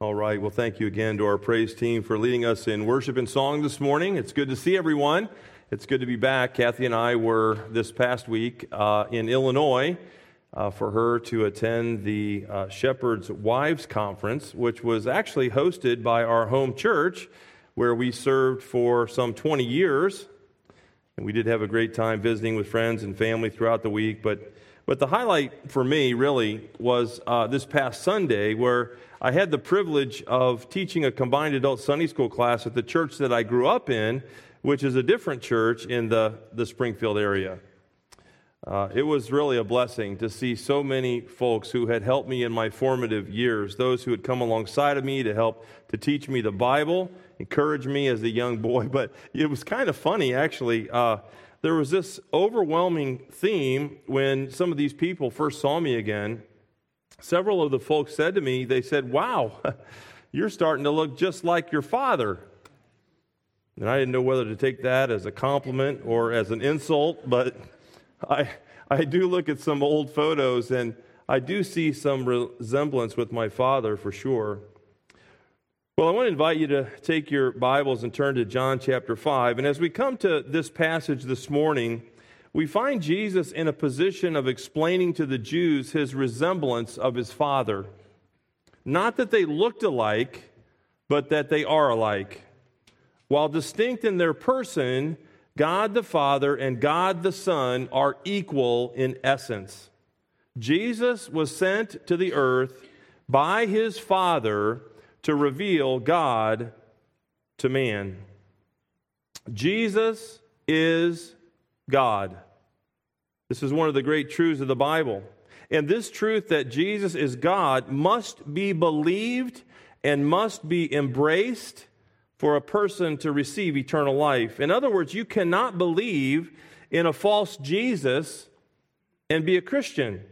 All right. Well, thank you again to our praise team for leading us in worship and song this morning. It's good to see everyone. It's good to be back. Kathy and I were this past week uh, in Illinois uh, for her to attend the uh, Shepherd's Wives Conference, which was actually hosted by our home church, where we served for some 20 years. And we did have a great time visiting with friends and family throughout the week. But, but the highlight for me really was uh, this past Sunday, where I had the privilege of teaching a combined adult Sunday school class at the church that I grew up in, which is a different church in the, the Springfield area. Uh, it was really a blessing to see so many folks who had helped me in my formative years, those who had come alongside of me to help to teach me the Bible, encourage me as a young boy. But it was kind of funny, actually. Uh, there was this overwhelming theme when some of these people first saw me again. Several of the folks said to me, they said, Wow, you're starting to look just like your father. And I didn't know whether to take that as a compliment or as an insult, but I, I do look at some old photos and I do see some resemblance with my father for sure. Well, I want to invite you to take your Bibles and turn to John chapter 5. And as we come to this passage this morning, we find Jesus in a position of explaining to the Jews his resemblance of his father. Not that they looked alike, but that they are alike. While distinct in their person, God the Father and God the Son are equal in essence. Jesus was sent to the earth by his Father to reveal God to man. Jesus is God. This is one of the great truths of the Bible. And this truth that Jesus is God must be believed and must be embraced for a person to receive eternal life. In other words, you cannot believe in a false Jesus and be a Christian.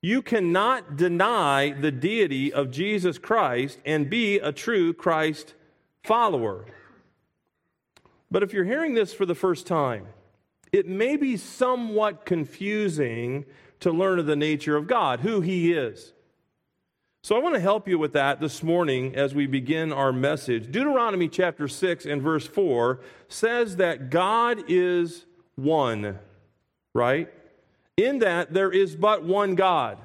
You cannot deny the deity of Jesus Christ and be a true Christ follower. But if you're hearing this for the first time, it may be somewhat confusing to learn of the nature of God, who He is. So I want to help you with that this morning as we begin our message. Deuteronomy chapter 6 and verse 4 says that God is one, right? In that there is but one God.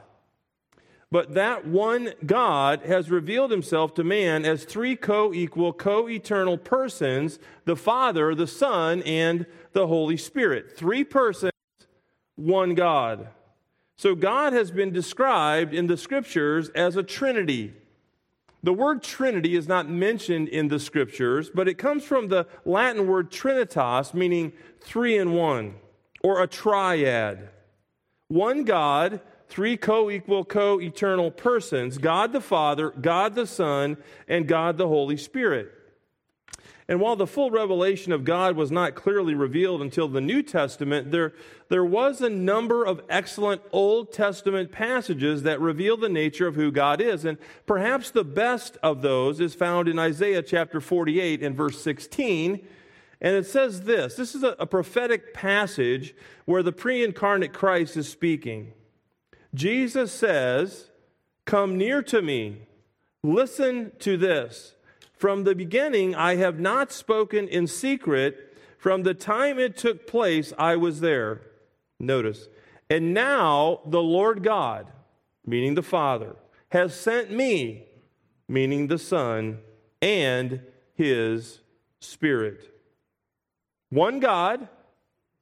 But that one God has revealed himself to man as three co equal, co eternal persons the Father, the Son, and the Holy Spirit. Three persons, one God. So God has been described in the scriptures as a trinity. The word trinity is not mentioned in the scriptures, but it comes from the Latin word trinitas, meaning three in one, or a triad. One God, three co equal, co eternal persons God the Father, God the Son, and God the Holy Spirit. And while the full revelation of God was not clearly revealed until the New Testament, there, there was a number of excellent Old Testament passages that reveal the nature of who God is. And perhaps the best of those is found in Isaiah chapter 48 and verse 16. And it says this this is a, a prophetic passage where the pre incarnate Christ is speaking. Jesus says, Come near to me, listen to this. From the beginning, I have not spoken in secret. From the time it took place, I was there. Notice. And now the Lord God, meaning the Father, has sent me, meaning the Son, and his Spirit. One God,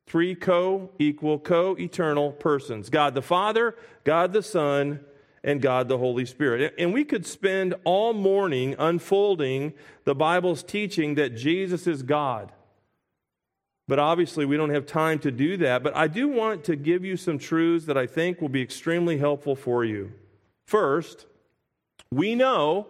three co equal, co eternal persons God the Father, God the Son, and God the Holy Spirit. And we could spend all morning unfolding the Bible's teaching that Jesus is God. But obviously, we don't have time to do that. But I do want to give you some truths that I think will be extremely helpful for you. First, we know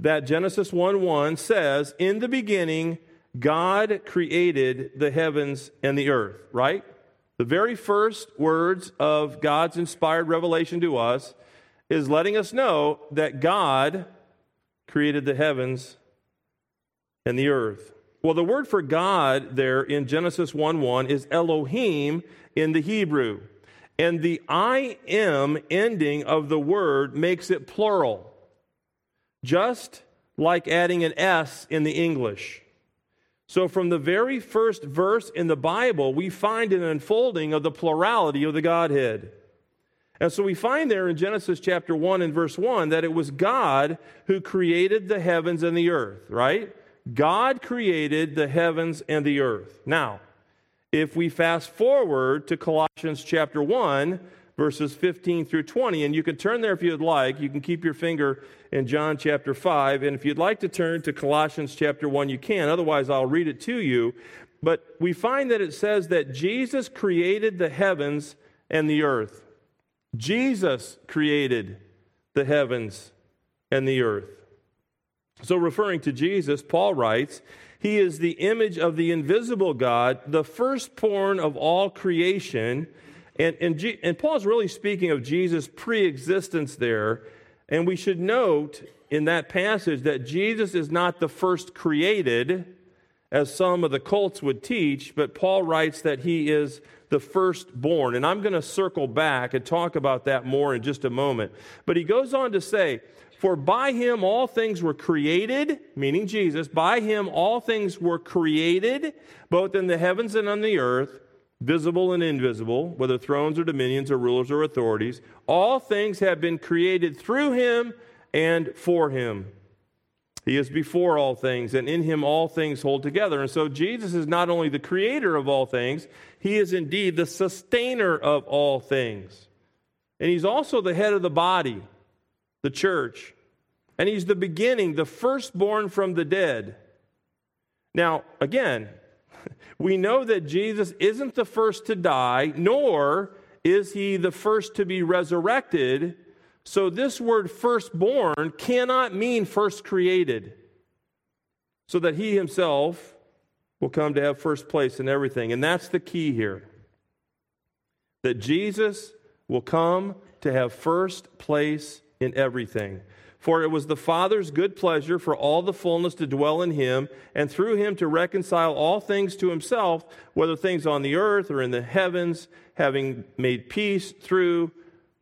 that Genesis 1 1 says, In the beginning, God created the heavens and the earth, right? The very first words of God's inspired revelation to us is letting us know that God created the heavens and the earth. Well, the word for God there in Genesis 1 1 is Elohim in the Hebrew. And the I am ending of the word makes it plural. just like adding an S in the English. So, from the very first verse in the Bible, we find an unfolding of the plurality of the Godhead. And so we find there in Genesis chapter 1 and verse 1 that it was God who created the heavens and the earth, right? God created the heavens and the earth. Now, if we fast forward to Colossians chapter 1, verses 15 through 20. And you can turn there if you'd like. You can keep your finger in John chapter 5. And if you'd like to turn to Colossians chapter 1, you can. Otherwise, I'll read it to you. But we find that it says that Jesus created the heavens and the earth. Jesus created the heavens and the earth. So, referring to Jesus, Paul writes, He is the image of the invisible God, the firstborn of all creation. And, and, G, and Paul's really speaking of Jesus' pre existence there. And we should note in that passage that Jesus is not the first created, as some of the cults would teach, but Paul writes that he is the firstborn. And I'm going to circle back and talk about that more in just a moment. But he goes on to say, For by him all things were created, meaning Jesus, by him all things were created, both in the heavens and on the earth visible and invisible, whether thrones or dominions or rulers or authorities. All things have been created through him and for him. He is before all things, and in him all things hold together. And so Jesus is not only the creator of all things, he is indeed the sustainer of all things. And he's also the head of the body, the church. And he's the beginning, the firstborn from the dead. Now, again, we know that Jesus isn't the first to die, nor is he the first to be resurrected. So, this word firstborn cannot mean first created, so that he himself will come to have first place in everything. And that's the key here that Jesus will come to have first place in everything. For it was the Father's good pleasure for all the fullness to dwell in him, and through him to reconcile all things to himself, whether things on the earth or in the heavens, having made peace through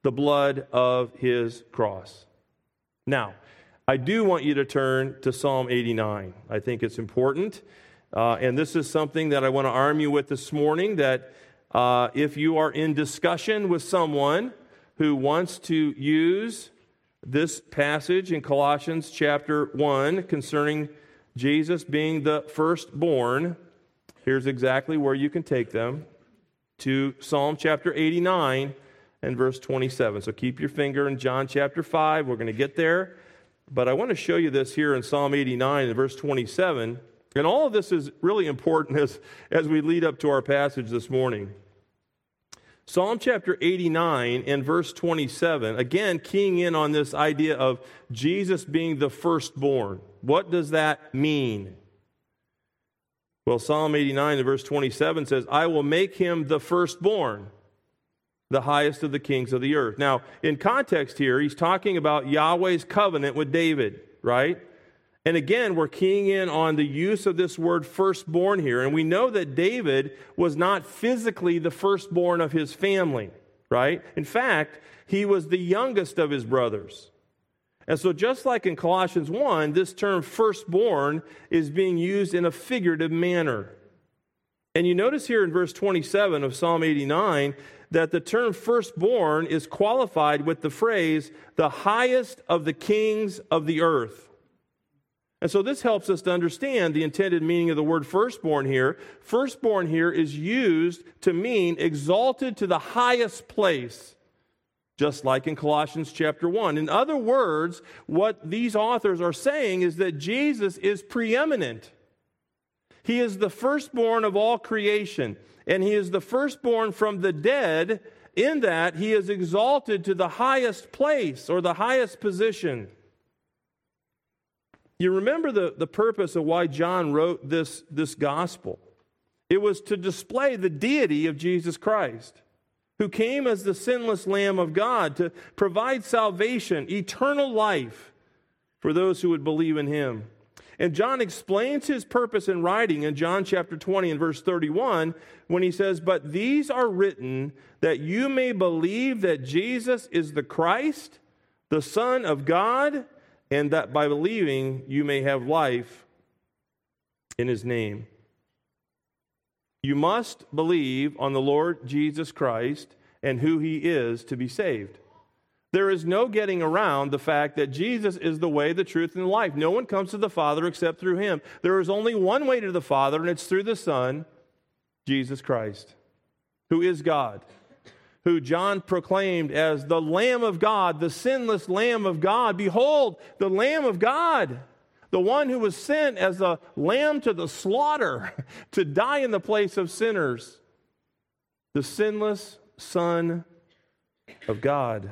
the blood of his cross. Now, I do want you to turn to Psalm 89. I think it's important. Uh, and this is something that I want to arm you with this morning that uh, if you are in discussion with someone who wants to use this passage in Colossians chapter 1 concerning Jesus being the firstborn, here's exactly where you can take them to Psalm chapter 89 and verse 27. So keep your finger in John chapter 5. We're going to get there. But I want to show you this here in Psalm 89 and verse 27. And all of this is really important as, as we lead up to our passage this morning. Psalm chapter 89 and verse 27, again, keying in on this idea of Jesus being the firstborn. What does that mean? Well, Psalm 89 and verse 27 says, I will make him the firstborn, the highest of the kings of the earth. Now, in context here, he's talking about Yahweh's covenant with David, right? And again, we're keying in on the use of this word firstborn here. And we know that David was not physically the firstborn of his family, right? In fact, he was the youngest of his brothers. And so, just like in Colossians 1, this term firstborn is being used in a figurative manner. And you notice here in verse 27 of Psalm 89 that the term firstborn is qualified with the phrase, the highest of the kings of the earth. And so this helps us to understand the intended meaning of the word firstborn here. Firstborn here is used to mean exalted to the highest place, just like in Colossians chapter 1. In other words, what these authors are saying is that Jesus is preeminent. He is the firstborn of all creation, and he is the firstborn from the dead, in that he is exalted to the highest place or the highest position. You remember the, the purpose of why John wrote this, this gospel. It was to display the deity of Jesus Christ, who came as the sinless Lamb of God to provide salvation, eternal life for those who would believe in him. And John explains his purpose in writing in John chapter 20 and verse 31 when he says, But these are written that you may believe that Jesus is the Christ, the Son of God and that by believing you may have life in his name. You must believe on the Lord Jesus Christ and who he is to be saved. There is no getting around the fact that Jesus is the way, the truth, and the life. No one comes to the Father except through him. There is only one way to the Father, and it's through the Son, Jesus Christ, who is God who John proclaimed as the Lamb of God, the sinless Lamb of God. Behold, the Lamb of God, the one who was sent as a lamb to the slaughter to die in the place of sinners, the sinless Son of God.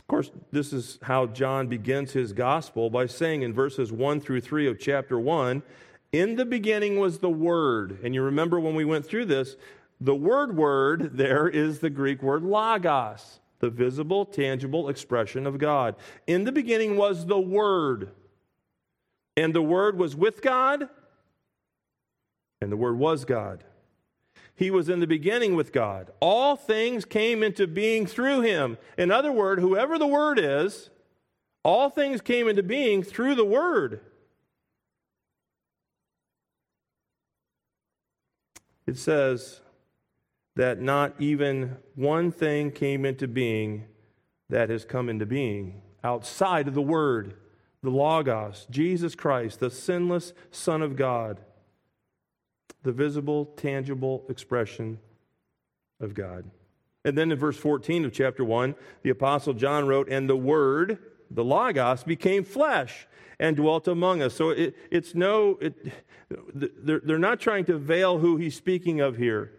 Of course, this is how John begins his gospel by saying in verses 1 through 3 of chapter 1 In the beginning was the Word. And you remember when we went through this, the word word there is the Greek word logos, the visible, tangible expression of God. In the beginning was the Word, and the Word was with God, and the Word was God. He was in the beginning with God. All things came into being through him. In other words, whoever the Word is, all things came into being through the Word. It says, that not even one thing came into being that has come into being outside of the Word, the Logos, Jesus Christ, the sinless Son of God, the visible, tangible expression of God. And then in verse 14 of chapter 1, the Apostle John wrote, And the Word, the Logos, became flesh and dwelt among us. So it, it's no, it, they're, they're not trying to veil who he's speaking of here.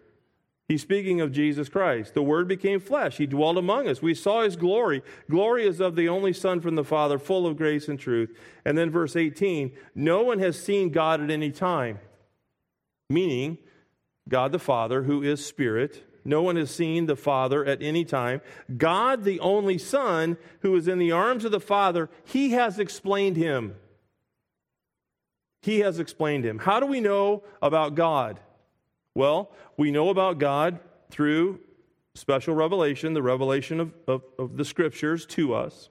He's speaking of Jesus Christ. The Word became flesh. He dwelt among us. We saw His glory. Glory is of the only Son from the Father, full of grace and truth. And then verse 18 No one has seen God at any time, meaning God the Father, who is Spirit. No one has seen the Father at any time. God, the only Son, who is in the arms of the Father, He has explained Him. He has explained Him. How do we know about God? Well, we know about God through special revelation, the revelation of, of, of, the scriptures to us.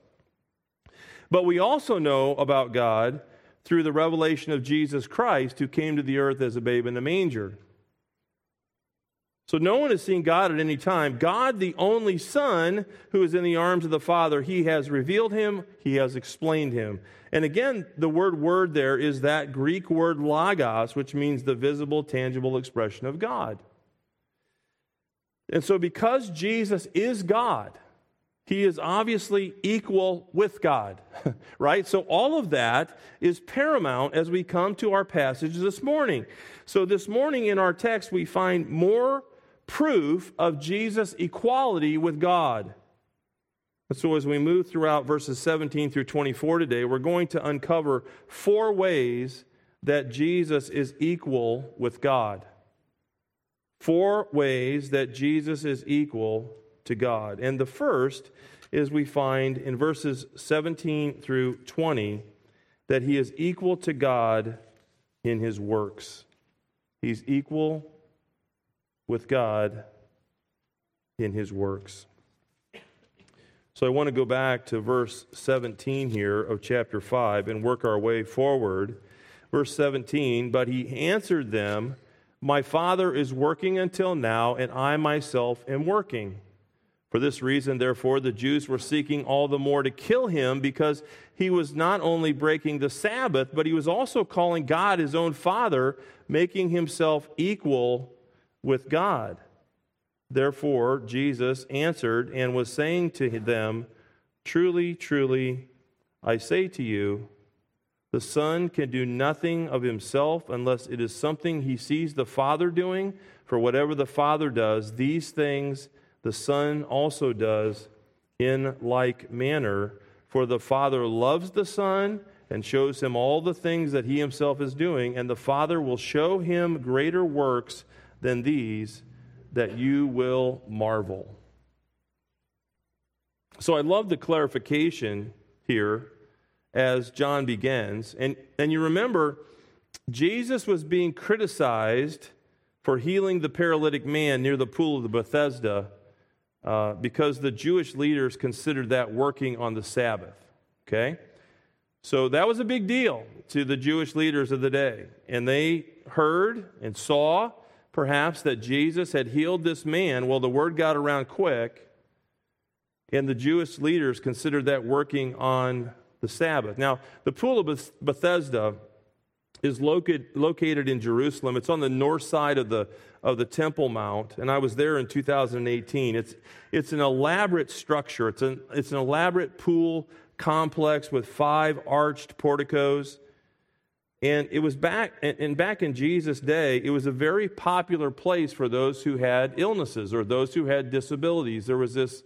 But we also know about God through the revelation of Jesus Christ, who came to the earth as a babe in a manger. So no one has seen God at any time. God, the only Son, who is in the arms of the Father, he has revealed him, he has explained him. And again, the word word there is that Greek word logos, which means the visible, tangible expression of God. And so, because Jesus is God, he is obviously equal with God, right? So, all of that is paramount as we come to our passage this morning. So, this morning in our text, we find more proof of Jesus' equality with God. And so, as we move throughout verses 17 through 24 today, we're going to uncover four ways that Jesus is equal with God. Four ways that Jesus is equal to God. And the first is we find in verses 17 through 20 that he is equal to God in his works. He's equal with God in his works. So I want to go back to verse 17 here of chapter 5 and work our way forward. Verse 17, but he answered them, My Father is working until now, and I myself am working. For this reason, therefore, the Jews were seeking all the more to kill him because he was not only breaking the Sabbath, but he was also calling God his own Father, making himself equal with God. Therefore, Jesus answered and was saying to them, Truly, truly, I say to you, the Son can do nothing of himself unless it is something he sees the Father doing. For whatever the Father does, these things the Son also does in like manner. For the Father loves the Son and shows him all the things that he himself is doing, and the Father will show him greater works than these that you will marvel. So I love the clarification here as John begins. And, and you remember, Jesus was being criticized for healing the paralytic man near the pool of the Bethesda uh, because the Jewish leaders considered that working on the Sabbath. Okay? So that was a big deal to the Jewish leaders of the day. And they heard and saw, perhaps, that Jesus had healed this man. Well, the word got around quick, and the Jewish leaders considered that working on the Sabbath. Now, the Pool of Bethesda is located, in Jerusalem. It's on the north side of the, of the Temple Mount, and I was there in 2018. It's, it's an elaborate structure, it's an, it's an elaborate pool complex with five arched porticos. And it was back, and back in Jesus' day, it was a very popular place for those who had illnesses or those who had disabilities. There was this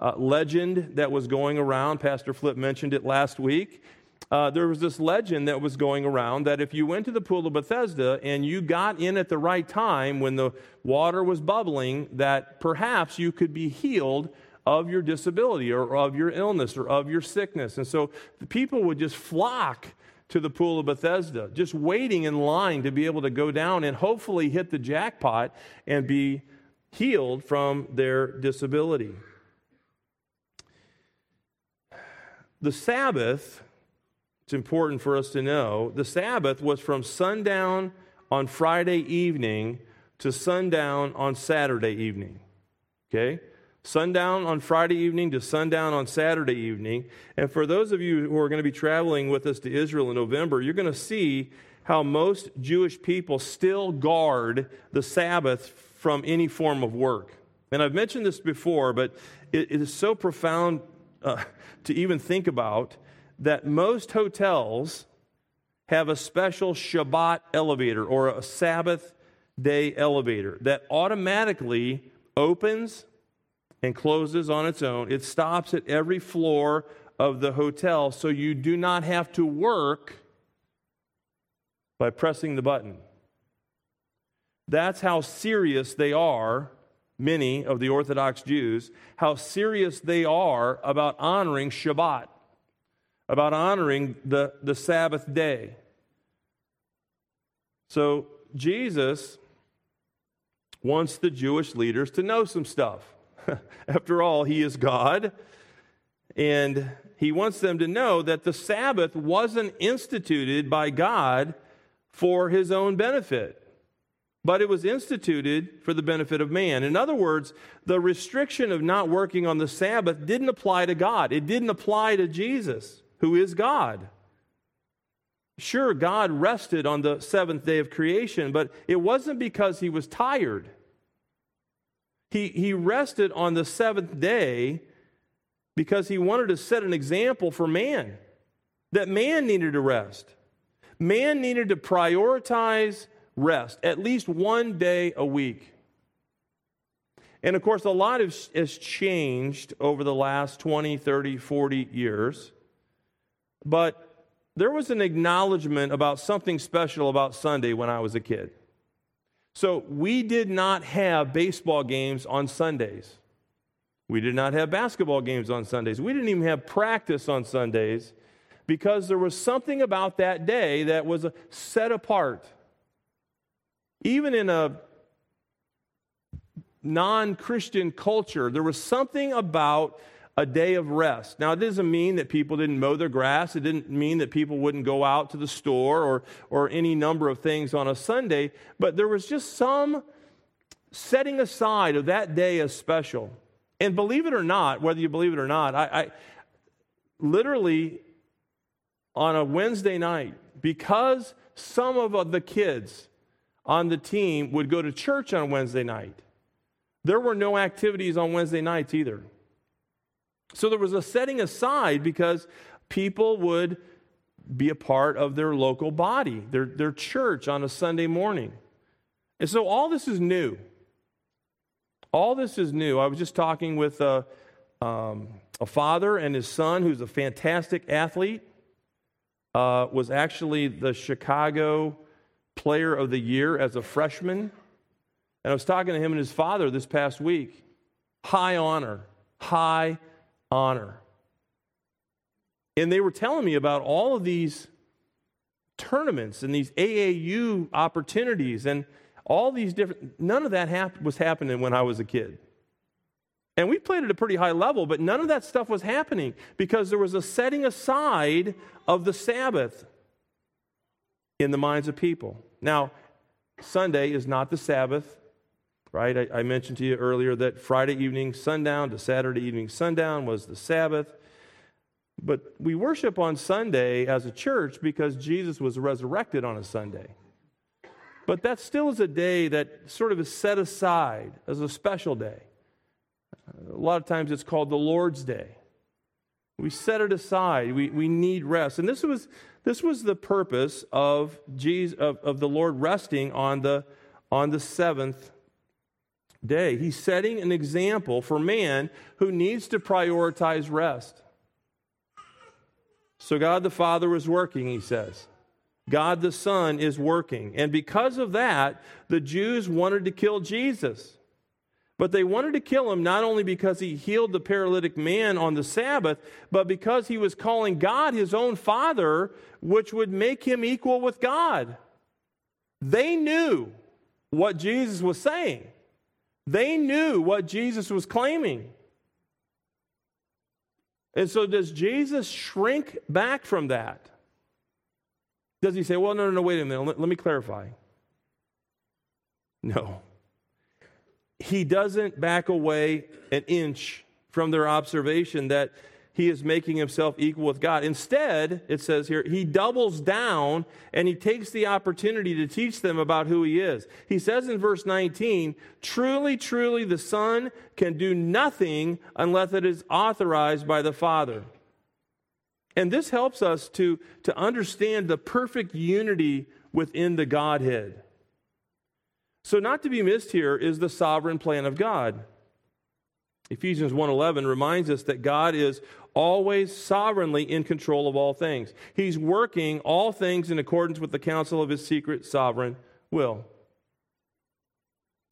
uh, legend that was going around. Pastor Flip mentioned it last week. Uh, there was this legend that was going around that if you went to the pool of Bethesda and you got in at the right time when the water was bubbling, that perhaps you could be healed of your disability or of your illness or of your sickness. And so the people would just flock to the pool of Bethesda, just waiting in line to be able to go down and hopefully hit the jackpot and be healed from their disability. The Sabbath, it's important for us to know, the Sabbath was from sundown on Friday evening to sundown on Saturday evening. Okay? Sundown on Friday evening to sundown on Saturday evening. And for those of you who are going to be traveling with us to Israel in November, you're going to see how most Jewish people still guard the Sabbath from any form of work. And I've mentioned this before, but it, it is so profound uh, to even think about that most hotels have a special Shabbat elevator or a Sabbath day elevator that automatically opens and closes on its own. It stops at every floor of the hotel so you do not have to work by pressing the button. That's how serious they are many of the Orthodox Jews, how serious they are about honoring Shabbat, about honoring the, the Sabbath day. So Jesus wants the Jewish leaders to know some stuff. After all, he is God. And he wants them to know that the Sabbath wasn't instituted by God for his own benefit but it was instituted for the benefit of man. In other words, the restriction of not working on the Sabbath didn't apply to God, it didn't apply to Jesus, who is God. Sure, God rested on the seventh day of creation, but it wasn't because he was tired. He, he rested on the seventh day because he wanted to set an example for man, that man needed to rest. Man needed to prioritize rest, at least one day a week. And of course, a lot has changed over the last 20, 30, 40 years. But there was an acknowledgement about something special about Sunday when I was a kid. So we did not have baseball games on Sundays. We did not have basketball games on Sundays. We didn't even have practice on Sundays because there was something about that day that was set apart even in a non Christian culture, there was something about a day of rest. Now, it doesn't mean that people didn't mow their grass. It didn't mean that people wouldn't go out to the store or, or any number of things on a Sunday, but there was just some setting aside of that day as special. And believe it or not, whether you believe it or not, I, I literally on a Wednesday night, because some of the kids on the team would go to church on Wednesday night. There were no activities on Wednesday nights either. So there was a setting aside because people would be a part of their local body, their, their church on a Sunday morning. And so all this is new. All this is new. I was just talking with a, um, a father and his son who's a fantastic athlete, uh, was actually the Chicago player of the year as a freshman. And I was talking to him and his father this past week. High honor, high honor. And they were telling me about all of these tournaments and these AAU opportunities and all these different, none of that hap- was happening when I was a kid. And we played at a pretty high level, but none of that stuff was happening because there was a setting aside of the Sabbath in the minds of people. Now, Sunday is not the Sabbath, right? I, I, mentioned to you earlier that Friday evening sundown to Saturday evening sundown was the Sabbath. But we worship on Sunday as a church because Jesus was resurrected on a Sunday. But that still is a day that sort of is set aside as a special day. A lot of times it's called the Lord's Day. We set it aside. We, we need rest. And this was, this was the purpose of, Jesus, of, of the Lord resting on the, on the seventh day. He's setting an example for man who needs to prioritize rest. So God the Father is working, he says. God the Son is working. And because of that, the Jews wanted to kill Jesus. But they wanted to kill him not only because he healed the paralytic man on the Sabbath, but because he was calling God his own Father, which would make him equal with God. They knew what Jesus was saying, they knew what Jesus was claiming. And so, does Jesus shrink back from that? Does he say, well, no, no, no, wait a minute, let, let me clarify? No he doesn't back away an inch from their observation that he is making himself equal with God. Instead, it says here, he doubles down and he takes the opportunity to teach them about who he is. He says in verse 19, Truly, truly, the Son can do nothing unless it is authorized by the Father. And this helps us to, to understand the perfect unity within the Godhead. So not to be missed here is the sovereign plan of God. Ephesians 1:11 reminds us that God is always sovereignly in control of all things. He's working all things in accordance with the counsel of his secret sovereign will.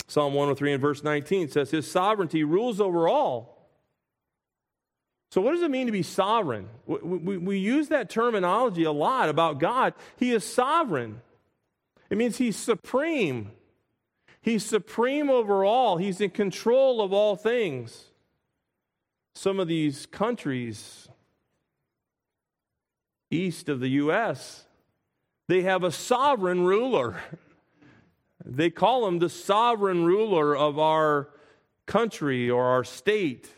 Psalm 103 and verse 19 says his sovereignty rules over all. So, what does it mean to be sovereign? We, we, we, use that terminology a lot about God. He is sovereign, it means He's supreme. He's supreme over all, He's in control of all things. Some of these countries east of the U.S., they have a sovereign ruler. They call him the sovereign ruler of our country or our state.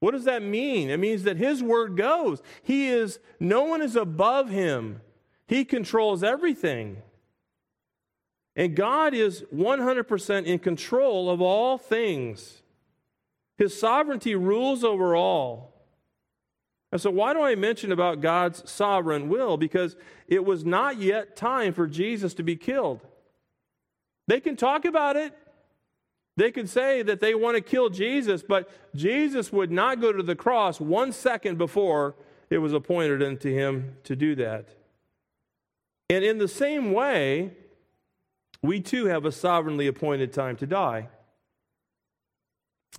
What does that mean? It means that his word goes. He is, no one is above him. He controls everything. And God is 100% in control of all things. His sovereignty rules over all. And so, why do I mention about God's sovereign will? Because it was not yet time for Jesus to be killed. They can talk about it. They can say that they want to kill Jesus, but Jesus would not go to the cross one second before it was appointed unto him to do that. And in the same way, we too have a sovereignly appointed time to die.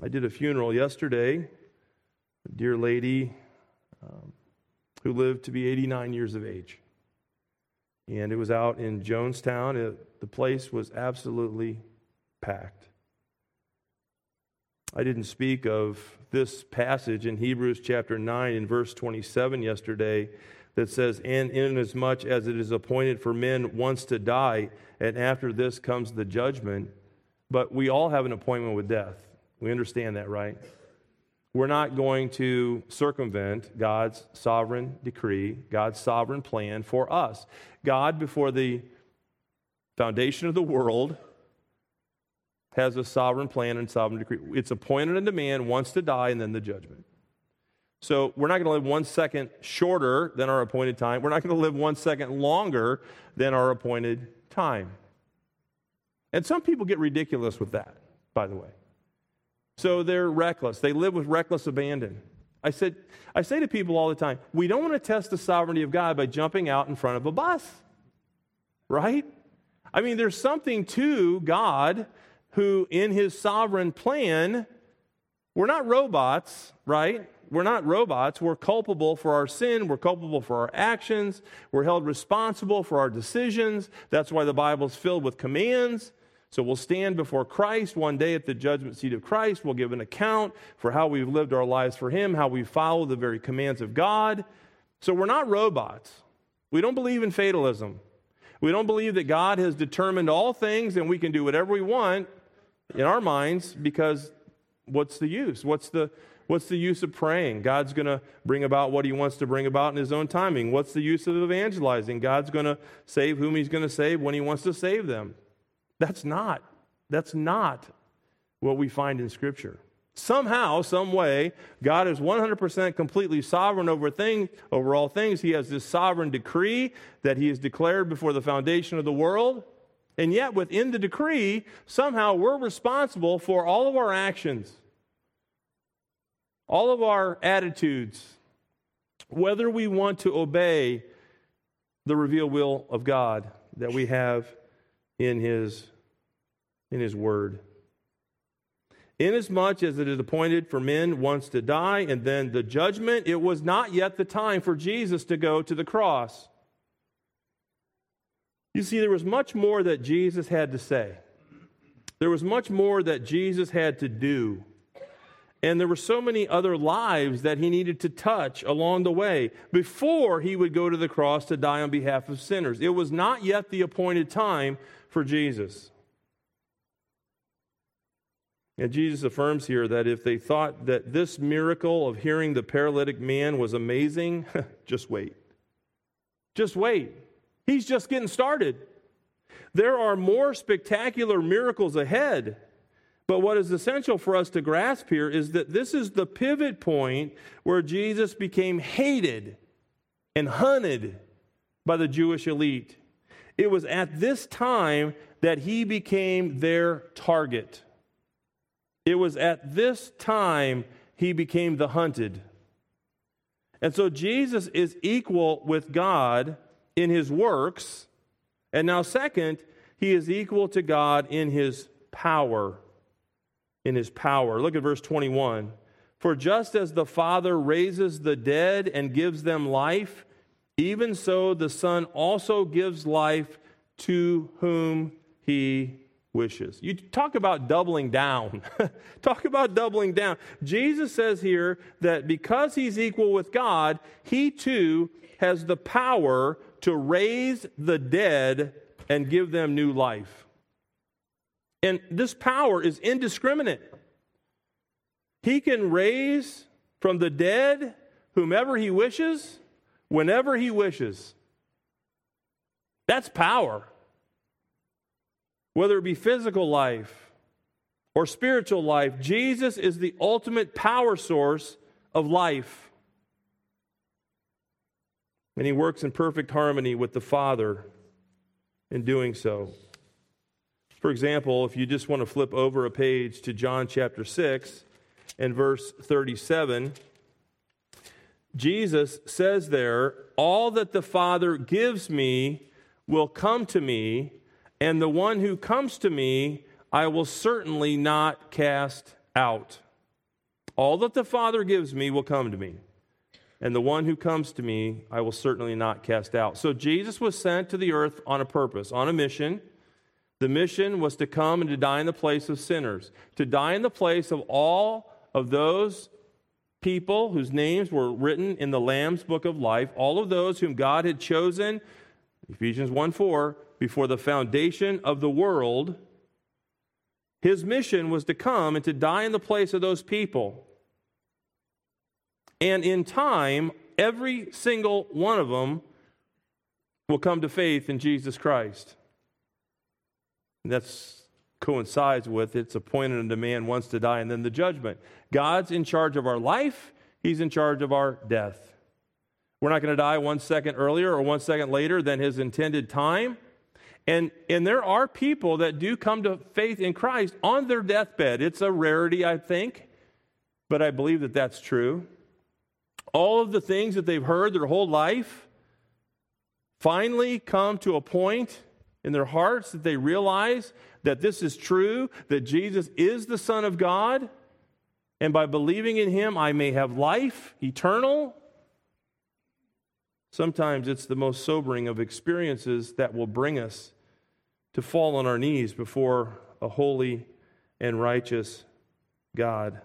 I did a funeral yesterday, a dear lady um, who lived to be 89 years of age. And it was out in Jonestown. It, the place was absolutely packed. I didn't speak of this passage in Hebrews chapter 9 and verse 27 yesterday that says, And inasmuch as it is appointed for men once to die, and after this comes the judgment. But we all have an appointment with death. We understand that, right? We're not going to circumvent God's sovereign decree, God's sovereign plan for us. God, before the foundation of the world, has a sovereign plan and sovereign decree. It's appointed unto man once to die and then the judgment. So we're not going to live one second shorter than our appointed time. We're not going to live one second longer than our appointed time. And some people get ridiculous with that, by the way. So they're reckless. They live with reckless abandon. I said, I say to people all the time, we don't want to test the sovereignty of God by jumping out in front of a bus. Right? I mean, there's something to God who, in his sovereign plan, we're not robots, right? We're not robots. We're culpable for our sin. We're culpable for our actions. We're held responsible for our decisions. That's why the Bible's filled with commands. So we'll stand before Christ one day at the judgment seat of Christ. We'll give an account for how we've lived our lives for Him, how we follow the very commands of God. So we're not robots. We don't believe in fatalism. We don't believe that God has determined all things and we can do whatever we want in our minds because what's the use? What's the, what's the use of praying? God's going to bring about what he wants to bring about in his own timing. What's the use of evangelizing? God's going to save whom he's going to save when he wants to save them. That's not. That's not what we find in Scripture. Somehow, some way, God is 100% completely sovereign over things, over all things. He has this sovereign decree that he has declared before the foundation of the world. And yet, within the decree, somehow we're responsible for all of our actions, all of our attitudes, whether we want to obey the revealed will of God that we have in His, in his Word. Inasmuch as it is appointed for men once to die and then the judgment, it was not yet the time for Jesus to go to the cross. You see, there was much more that Jesus had to say. There was much more that Jesus had to do. And there were so many other lives that he needed to touch along the way before he would go to the cross to die on behalf of sinners. It was not yet the appointed time for Jesus. And Jesus affirms here that if they thought that this miracle of hearing the paralytic man was amazing, just wait. Just wait. He's just getting started. There are more spectacular miracles ahead. But what is essential for us to grasp here is that this is the pivot point where Jesus became hated and hunted by the Jewish elite. It was at this time that he became their target. It was at this time he became the hunted. And so Jesus is equal with God in his works. And now, second, he is equal to God in his power. In his power. Look at verse 21. For just as the Father raises the dead and gives them life, even so the Son also gives life to whom he wishes. You talk about doubling down. talk about doubling down. Jesus says here that because he's equal with God, he too has the power to raise the dead and give them new life. And this power is indiscriminate. He can raise from the dead whomever he wishes, whenever he wishes. That's power. Whether it be physical life or spiritual life, Jesus is the ultimate power source of life and he works in perfect harmony with the Father in doing so. For example, if you just want to flip over a page to John chapter 6 and verse 37, Jesus says there, All that the Father gives me will come to me, and the one who comes to me I will certainly not cast out. All that the Father gives me will come to me and the one who comes to me I will certainly not cast out. So Jesus was sent to the earth on a purpose, on a mission. The mission was to come and to die in the place of sinners, to die in the place of all of those people whose names were written in the Lamb's book of life, all of those whom God had chosen, Ephesians 1 4, before the foundation of the world. His mission was to come and to die in the place of those people. And in time, every single one of them will come to faith in Jesus Christ. That's coincides with it's appointed unto man once to die and then the judgment. God's in charge of our life, He's in charge of our death. We're not going to die one second earlier or one second later than His intended time. And, and there are people that do come to faith in Christ on their deathbed. It's a rarity, I think, but I believe that that's true all of the things that they've heard their whole life finally come to a point in their hearts that they realize that this is true, that Jesus is the Son of God, and by believing in Him, I may have life eternal. Sometimes it's the most sobering of experiences that will bring us to fall on our knees before a holy and righteous God.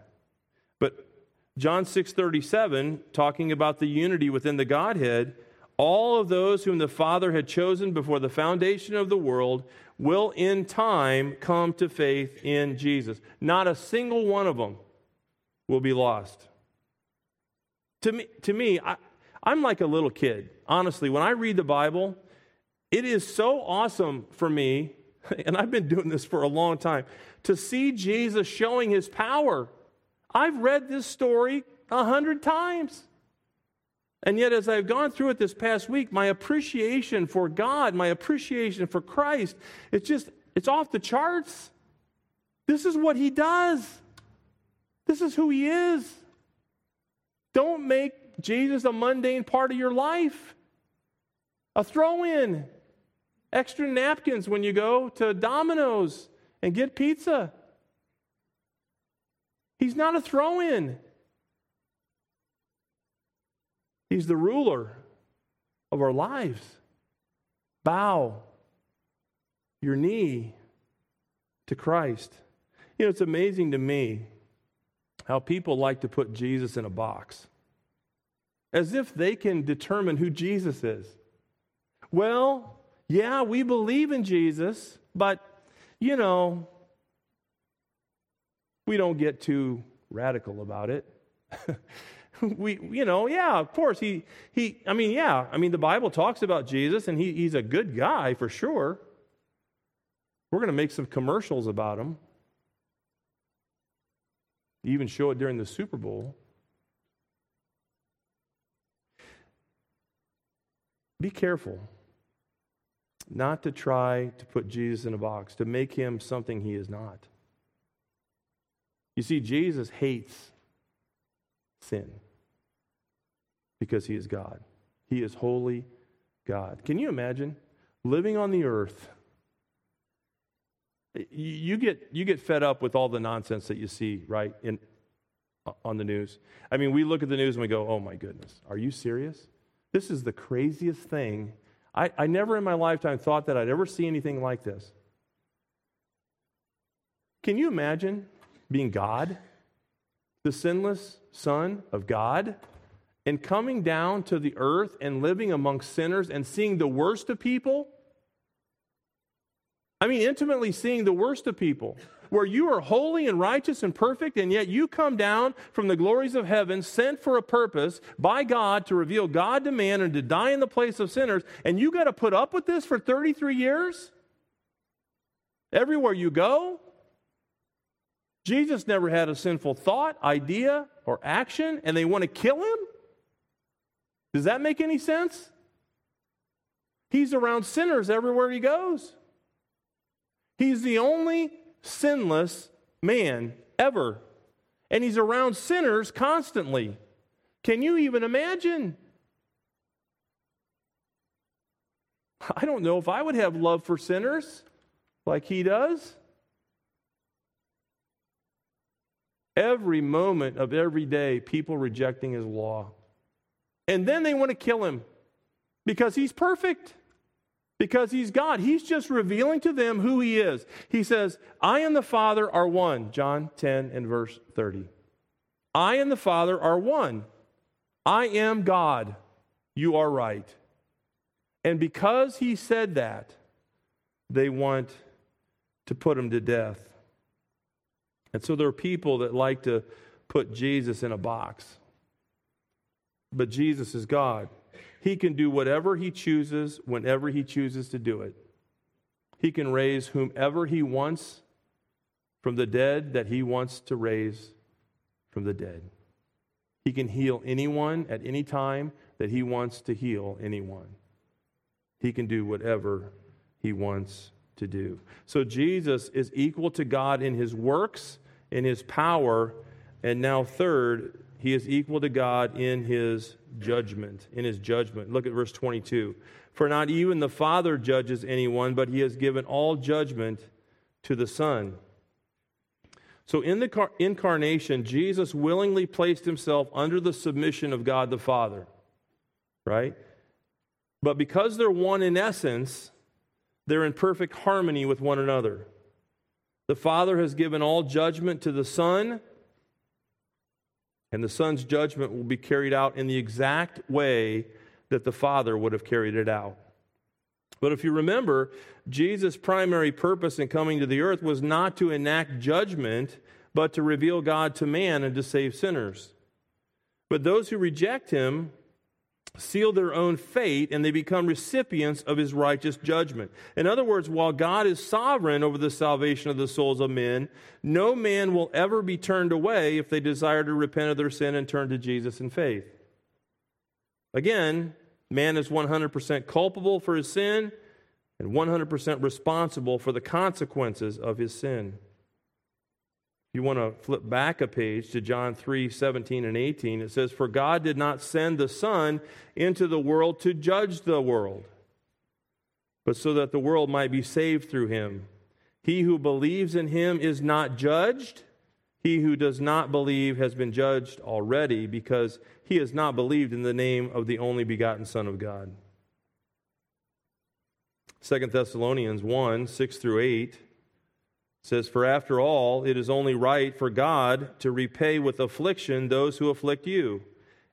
But John 6:37 talking about the unity within the Godhead, all of those whom the Father had chosen before the foundation of the world will in time come to faith in Jesus. Not a single one of them will be lost. To me, to me I, I'm like a little kid. Honestly, when I read the Bible, it is so awesome for me, and I've been doing this for a long time, to see Jesus showing his power. I've read this story a hundred times. And yet, as I've gone through it this past week, my appreciation for God, my appreciation for Christ, it's just, it's off the charts. This is what he does. This is who he is. Don't make Jesus a mundane part of your life. A throw in. Extra napkins when you go to Domino's and get pizza. He's not a throw in. He's the ruler of our lives. Bow your knee to Christ. You know, it's amazing to me how people like to put Jesus in a box as if they can determine who Jesus is. Well, yeah, we believe in Jesus, but, you know, we don't get too radical about it. we, you know, yeah, of course, he, he, I mean, yeah, I mean, the Bible talks about Jesus and he, he's a good guy for sure. We're going to make some commercials about him. even show it during the Super Bowl. Be careful not to try to put Jesus in a box, to make him something he is not. You see, Jesus hates sin because he is God. He is holy God. Can you imagine living on the earth? You get, you get fed up with all the nonsense that you see, right, in, on the news. I mean, we look at the news and we go, oh my goodness, are you serious? This is the craziest thing. I, I never in my lifetime thought that I'd ever see anything like this. Can you imagine being God, the sinless Son of God, and coming down to the earth and living among sinners and seeing the worst of people? I mean, intimately seeing the worst of people where you are holy and righteous and perfect, and yet you come down from the glories of heaven, sent for a purpose by God to reveal God to man and to die in the place of sinners, and you got to put up with this for 33 years? Everywhere you go? Jesus never had a sinful thought, idea, or action, and they want to kill him? Does that make any sense? He's around sinners everywhere he goes. He's the only sinless man ever. And he's around sinners constantly. Can you even imagine? I don't know if I would have love for sinners like he does. Every moment of every day, people rejecting his law. And then they want to kill him because he's perfect because he's God. He's just revealing to them who he is. He says, I and the Father are one. John 10 and verse 30. I and the Father are one. I am God. You are right. And because he said that, they want to put him to death. And so there are people that like to put Jesus in a box. But Jesus is God. He can do whatever he chooses whenever he chooses to do it. He can raise whomever he wants from the dead that he wants to raise from the dead. He can heal anyone at any time that he wants to heal anyone. He can do whatever he wants to do. So Jesus is equal to God in his works, in his power, and now, third, he is equal to God in his judgment. In his judgment. Look at verse 22. For not even the Father judges anyone, but he has given all judgment to the Son. So in the car- incarnation, Jesus willingly placed himself under the submission of God the Father, right? But because they're one in essence, They're in perfect harmony with one another. The Father has given all judgment to the Son, and the Son's judgment will be carried out in the exact way that the Father would have carried it out. But if you remember, Jesus' primary purpose in coming to the earth was not to enact judgment, but to reveal God to man and to save sinners. But those who reject him seal their own fate and they become recipients of his righteous judgment. In other words, while God is sovereign over the salvation of the souls of men, no man will ever be turned away if they desire to repent of their sin and turn to Jesus in faith. Again, man is 100% culpable for his sin and 100% responsible for the consequences of his sin. You want to flip back a page to John 3 17 and 18. It says, For God did not send the Son into the world to judge the world, but so that the world might be saved through him. He who believes in him is not judged. He who does not believe has been judged already because he has not believed in the name of the only begotten Son of God. 2 Thessalonians 1 6 through 8 says, For after all, it is only right for God to repay with affliction those who afflict you,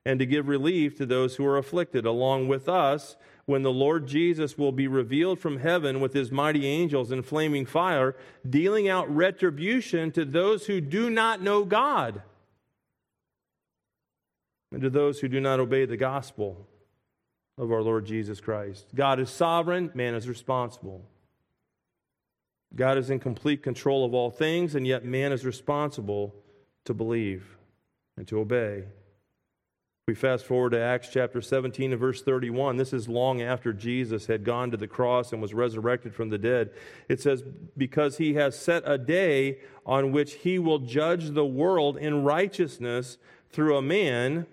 and to give relief to those who are afflicted, along with us, when the Lord Jesus will be revealed from heaven with his mighty angels in flaming fire, dealing out retribution to those who do not know God, and to those who do not obey the gospel of our Lord Jesus Christ. God is sovereign, man is responsible. God is in complete control of all things, and yet man is responsible to believe and to obey. We fast forward to Acts chapter 17 and verse 31. This is long after Jesus had gone to the cross and was resurrected from the dead. It says, Because he has set a day on which he will judge the world in righteousness through a man,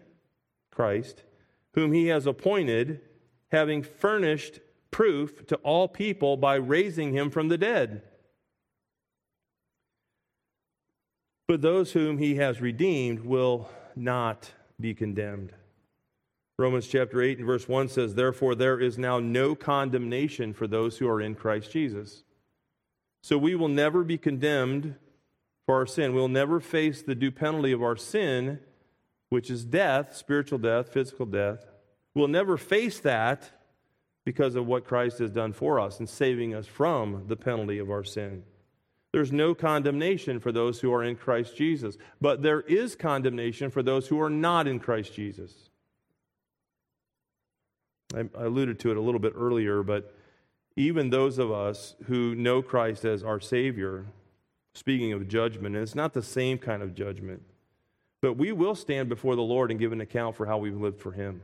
Christ, whom he has appointed, having furnished proof to all people by raising him from the dead. But those whom he has redeemed will not be condemned. Romans chapter 8 and verse 1 says, Therefore, there is now no condemnation for those who are in Christ Jesus. So we will never be condemned for our sin. We'll never face the due penalty of our sin, which is death, spiritual death, physical death. We'll never face that because of what Christ has done for us in saving us from the penalty of our sin. There's no condemnation for those who are in Christ Jesus, but there is condemnation for those who are not in Christ Jesus. I, alluded to it a little bit earlier, but even those of us who know Christ as our Savior, speaking of judgment, and it's not the same kind of judgment, but we will stand before the Lord and give an account for how we've lived for Him.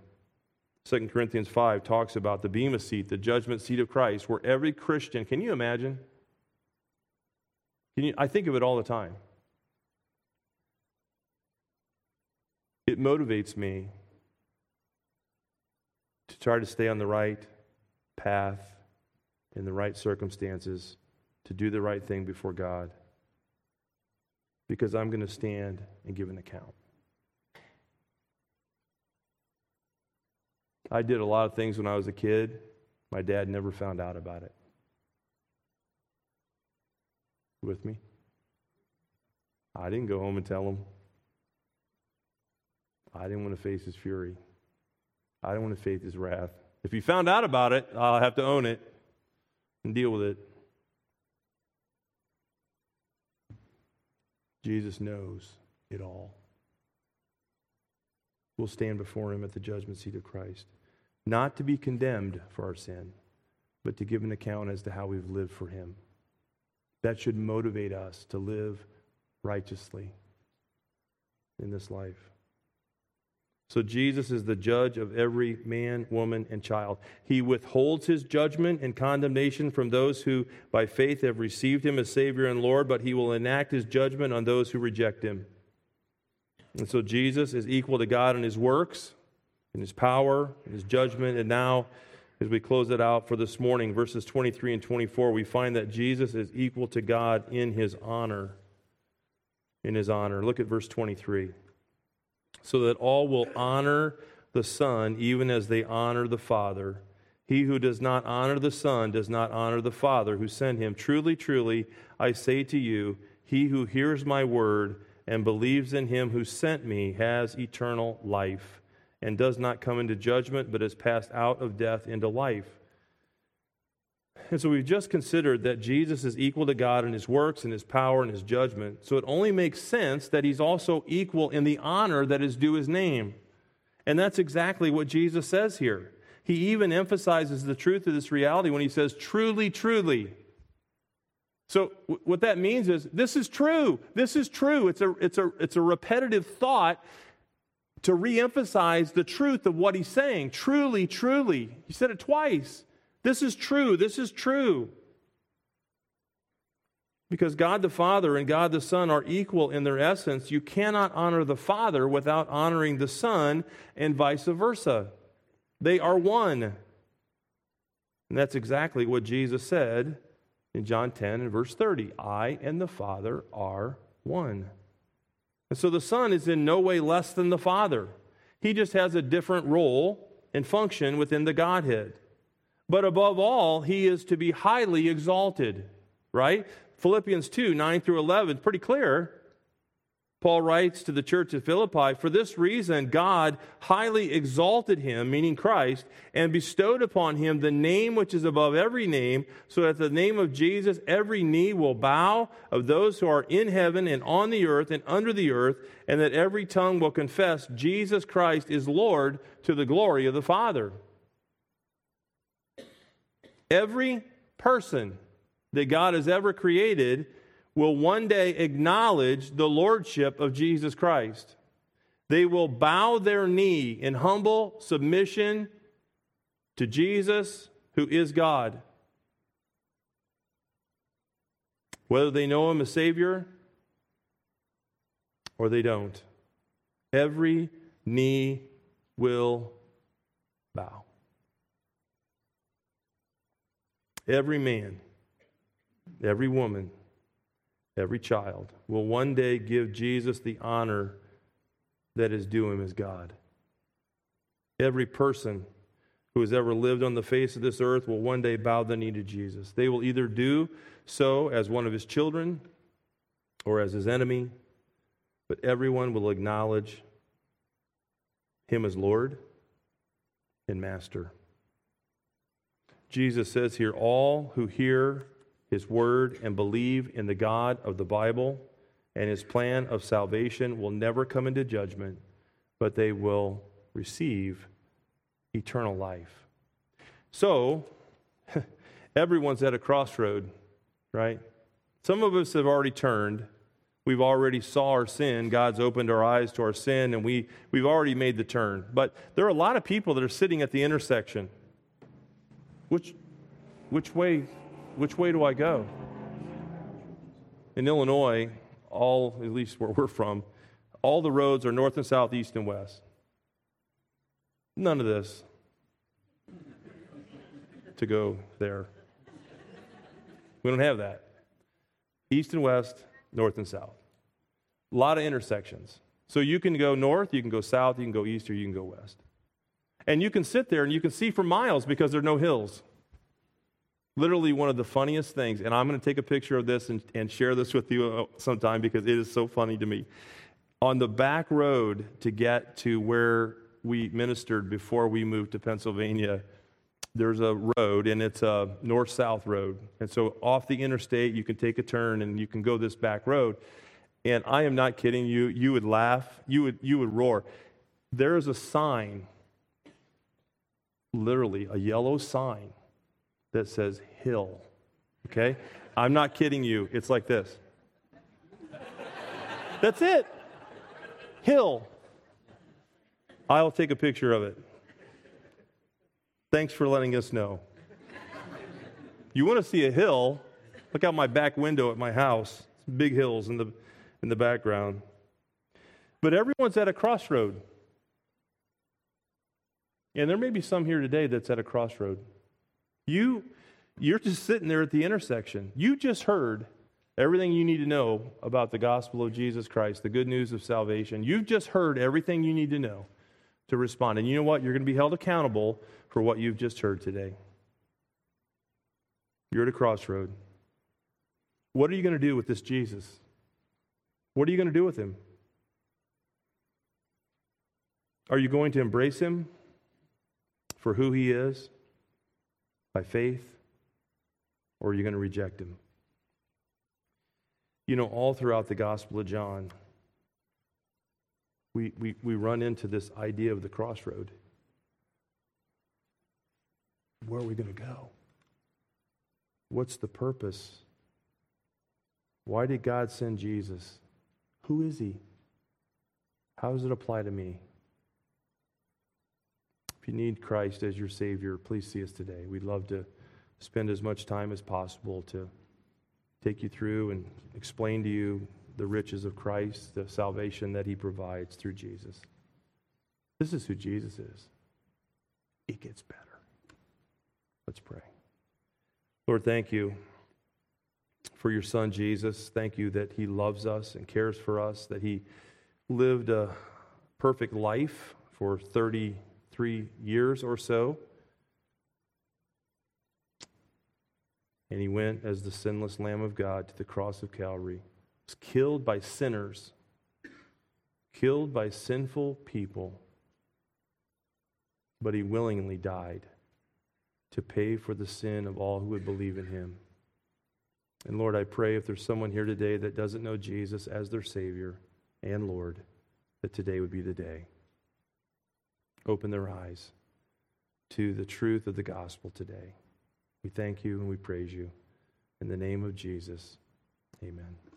2 Corinthians 5 talks about the Bema seat, the judgment seat of Christ, where every Christian, can you imagine? Can you, I think of it all the time. It motivates me to try to stay on the right path in the right circumstances, to do the right thing before God, because I'm going to stand and give an account. I did a lot of things when I was a kid. My dad never found out about it. With me? I didn't go home and tell him. I didn't want to face his fury. I didn't want to face his wrath. If he found out about it, I'll have to own it and deal with it. Jesus knows it all. We'll stand before him at the judgment seat of Christ not to be condemned for our sin, but to give an account as to how we've lived for Him. That should motivate us to live righteously in this life. So, Jesus is the judge of every man, woman, and child. He withholds his judgment and condemnation from those who, by faith, have received him as Savior and Lord, but he will enact his judgment on those who reject him. And so, Jesus is equal to God in his works in his power, in his judgment. And now, as we close it out for this morning, verses 23 and 24, we find that Jesus is equal to God in his honor. In his honor. Look at verse 23. So that all will honor the Son even as they honor the Father. He who does not honor the Son does not honor the Father who sent him. Truly, truly, I say to you, he who hears my word and believes in him who sent me has eternal life and does not come into judgment, but is passed out of death into life. And so we've just considered that Jesus is equal to God in his works and his power and his judgment. So it only makes sense that he's also equal in the honor that is due his name. And that's exactly what Jesus says here. He even emphasizes the truth of this reality when he says, truly, truly. So, what that means is this is true. This is true. It's a, it's a, it's a repetitive thought to reemphasize the truth of what he's saying. Truly, truly. He said it twice. This is true. This is true. Because God the Father and God the Son are equal in their essence. You cannot honor the Father without honoring the Son, and vice versa. They are one. And that's exactly what Jesus said in John 10 and verse 30. I and the Father are one. And so the Son is in no way less than the Father. He just has a different role and function within the Godhead. But above all, he is to be highly exalted, right? Philippians 2 9 through 11, pretty clear. Paul writes to the church at Philippi, For this reason, God highly exalted him, meaning Christ, and bestowed upon him the name which is above every name, so that the name of Jesus every knee will bow of those who are in heaven and on the earth and under the earth, and that every tongue will confess Jesus Christ is Lord to the glory of the Father. Every person that God has ever created will one day acknowledge the lordship of Jesus Christ. They will bow their knee in humble submission to Jesus, who is God. Whether they know him as Savior or they don't, every knee will bow. Every man, every woman, every child will one day give Jesus the honor that is due him as God. Every person who has ever lived on the face of this earth will one day bow the knee to Jesus. They will either do so as one of his children or as his enemy, but everyone will acknowledge him as Lord and Master. Jesus says here, all who hear his word and believe in the God of the Bible and his plan of salvation will never come into judgment, but they will receive eternal life. So, everyone's at a crossroad, right? Some of us have already turned. We've already saw our sin. God's opened our eyes to our sin, and we, we've already made the turn. But there are a lot of people that are sitting at the intersection. Which, which way which way do I go? In Illinois, all, at least where we're from, all the roads are north and south, east and west. None of this to go there. We don't have that. East and west, north and south. A lot of intersections. So you can go north, you can go south, you can go east, or you can go west. And you can sit there and you can see for miles because there are no hills literally one of the funniest things, and I'm going to take a picture of this and, and share this with you uh, sometime because it is so funny to me. On the back road to get to where we ministered before we moved to Pennsylvania, there's a road, and it's a north south road. And so off the interstate, you can take a turn and you can go this back road. And I am not kidding you. You would laugh, you would, you would roar. There is a sign, literally, a yellow sign that says hill. Okay? I'm not kidding you. It's like this. That's it. Hill. I'll take a picture of it. Thanks for letting us know. You want to see a hill? Look out my back window at my house. Big hills in the, in the background. But everyone's at a crossroad. And there may be some here today that's at a crossroad. You, you're just sitting there at the intersection. You just heard everything you need to know about the gospel of Jesus Christ, the good news of salvation. You've just heard everything you need to know to respond. And you know what? You're going to be held accountable for what you've just heard today. You're at a crossroad. What are you going to do with this Jesus? What are you going to do with him? Are you going to embrace him for who he is by faith? Or are you going to reject him? You know, all throughout the Gospel of John, we, we, we run into this idea of the crossroad. Where are we going to go? What's the purpose? Why did God send Jesus? Who is he? How does it apply to me? If you need Christ as your Savior, please see us today. We'd love to spend as much time as possible to take you through and explain to you the riches of Christ, the salvation that He provides through Jesus. This is who Jesus is. It gets better. Let's pray. Lord, thank you for your Son, Jesus. Thank you that He loves us and cares for us, that He lived a perfect life for 33 years or so. And He went as the sinless Lamb of God to the cross of Calvary, was killed by sinners, killed by sinful people, but He willingly died to pay for the sin of all who would believe in him. And Lord, I pray if there's someone here today that doesn't know Jesus as their Savior and Lord, that today would be the day. Open their eyes to the truth of the gospel today. We thank you and we praise you. In the name of Jesus, amen.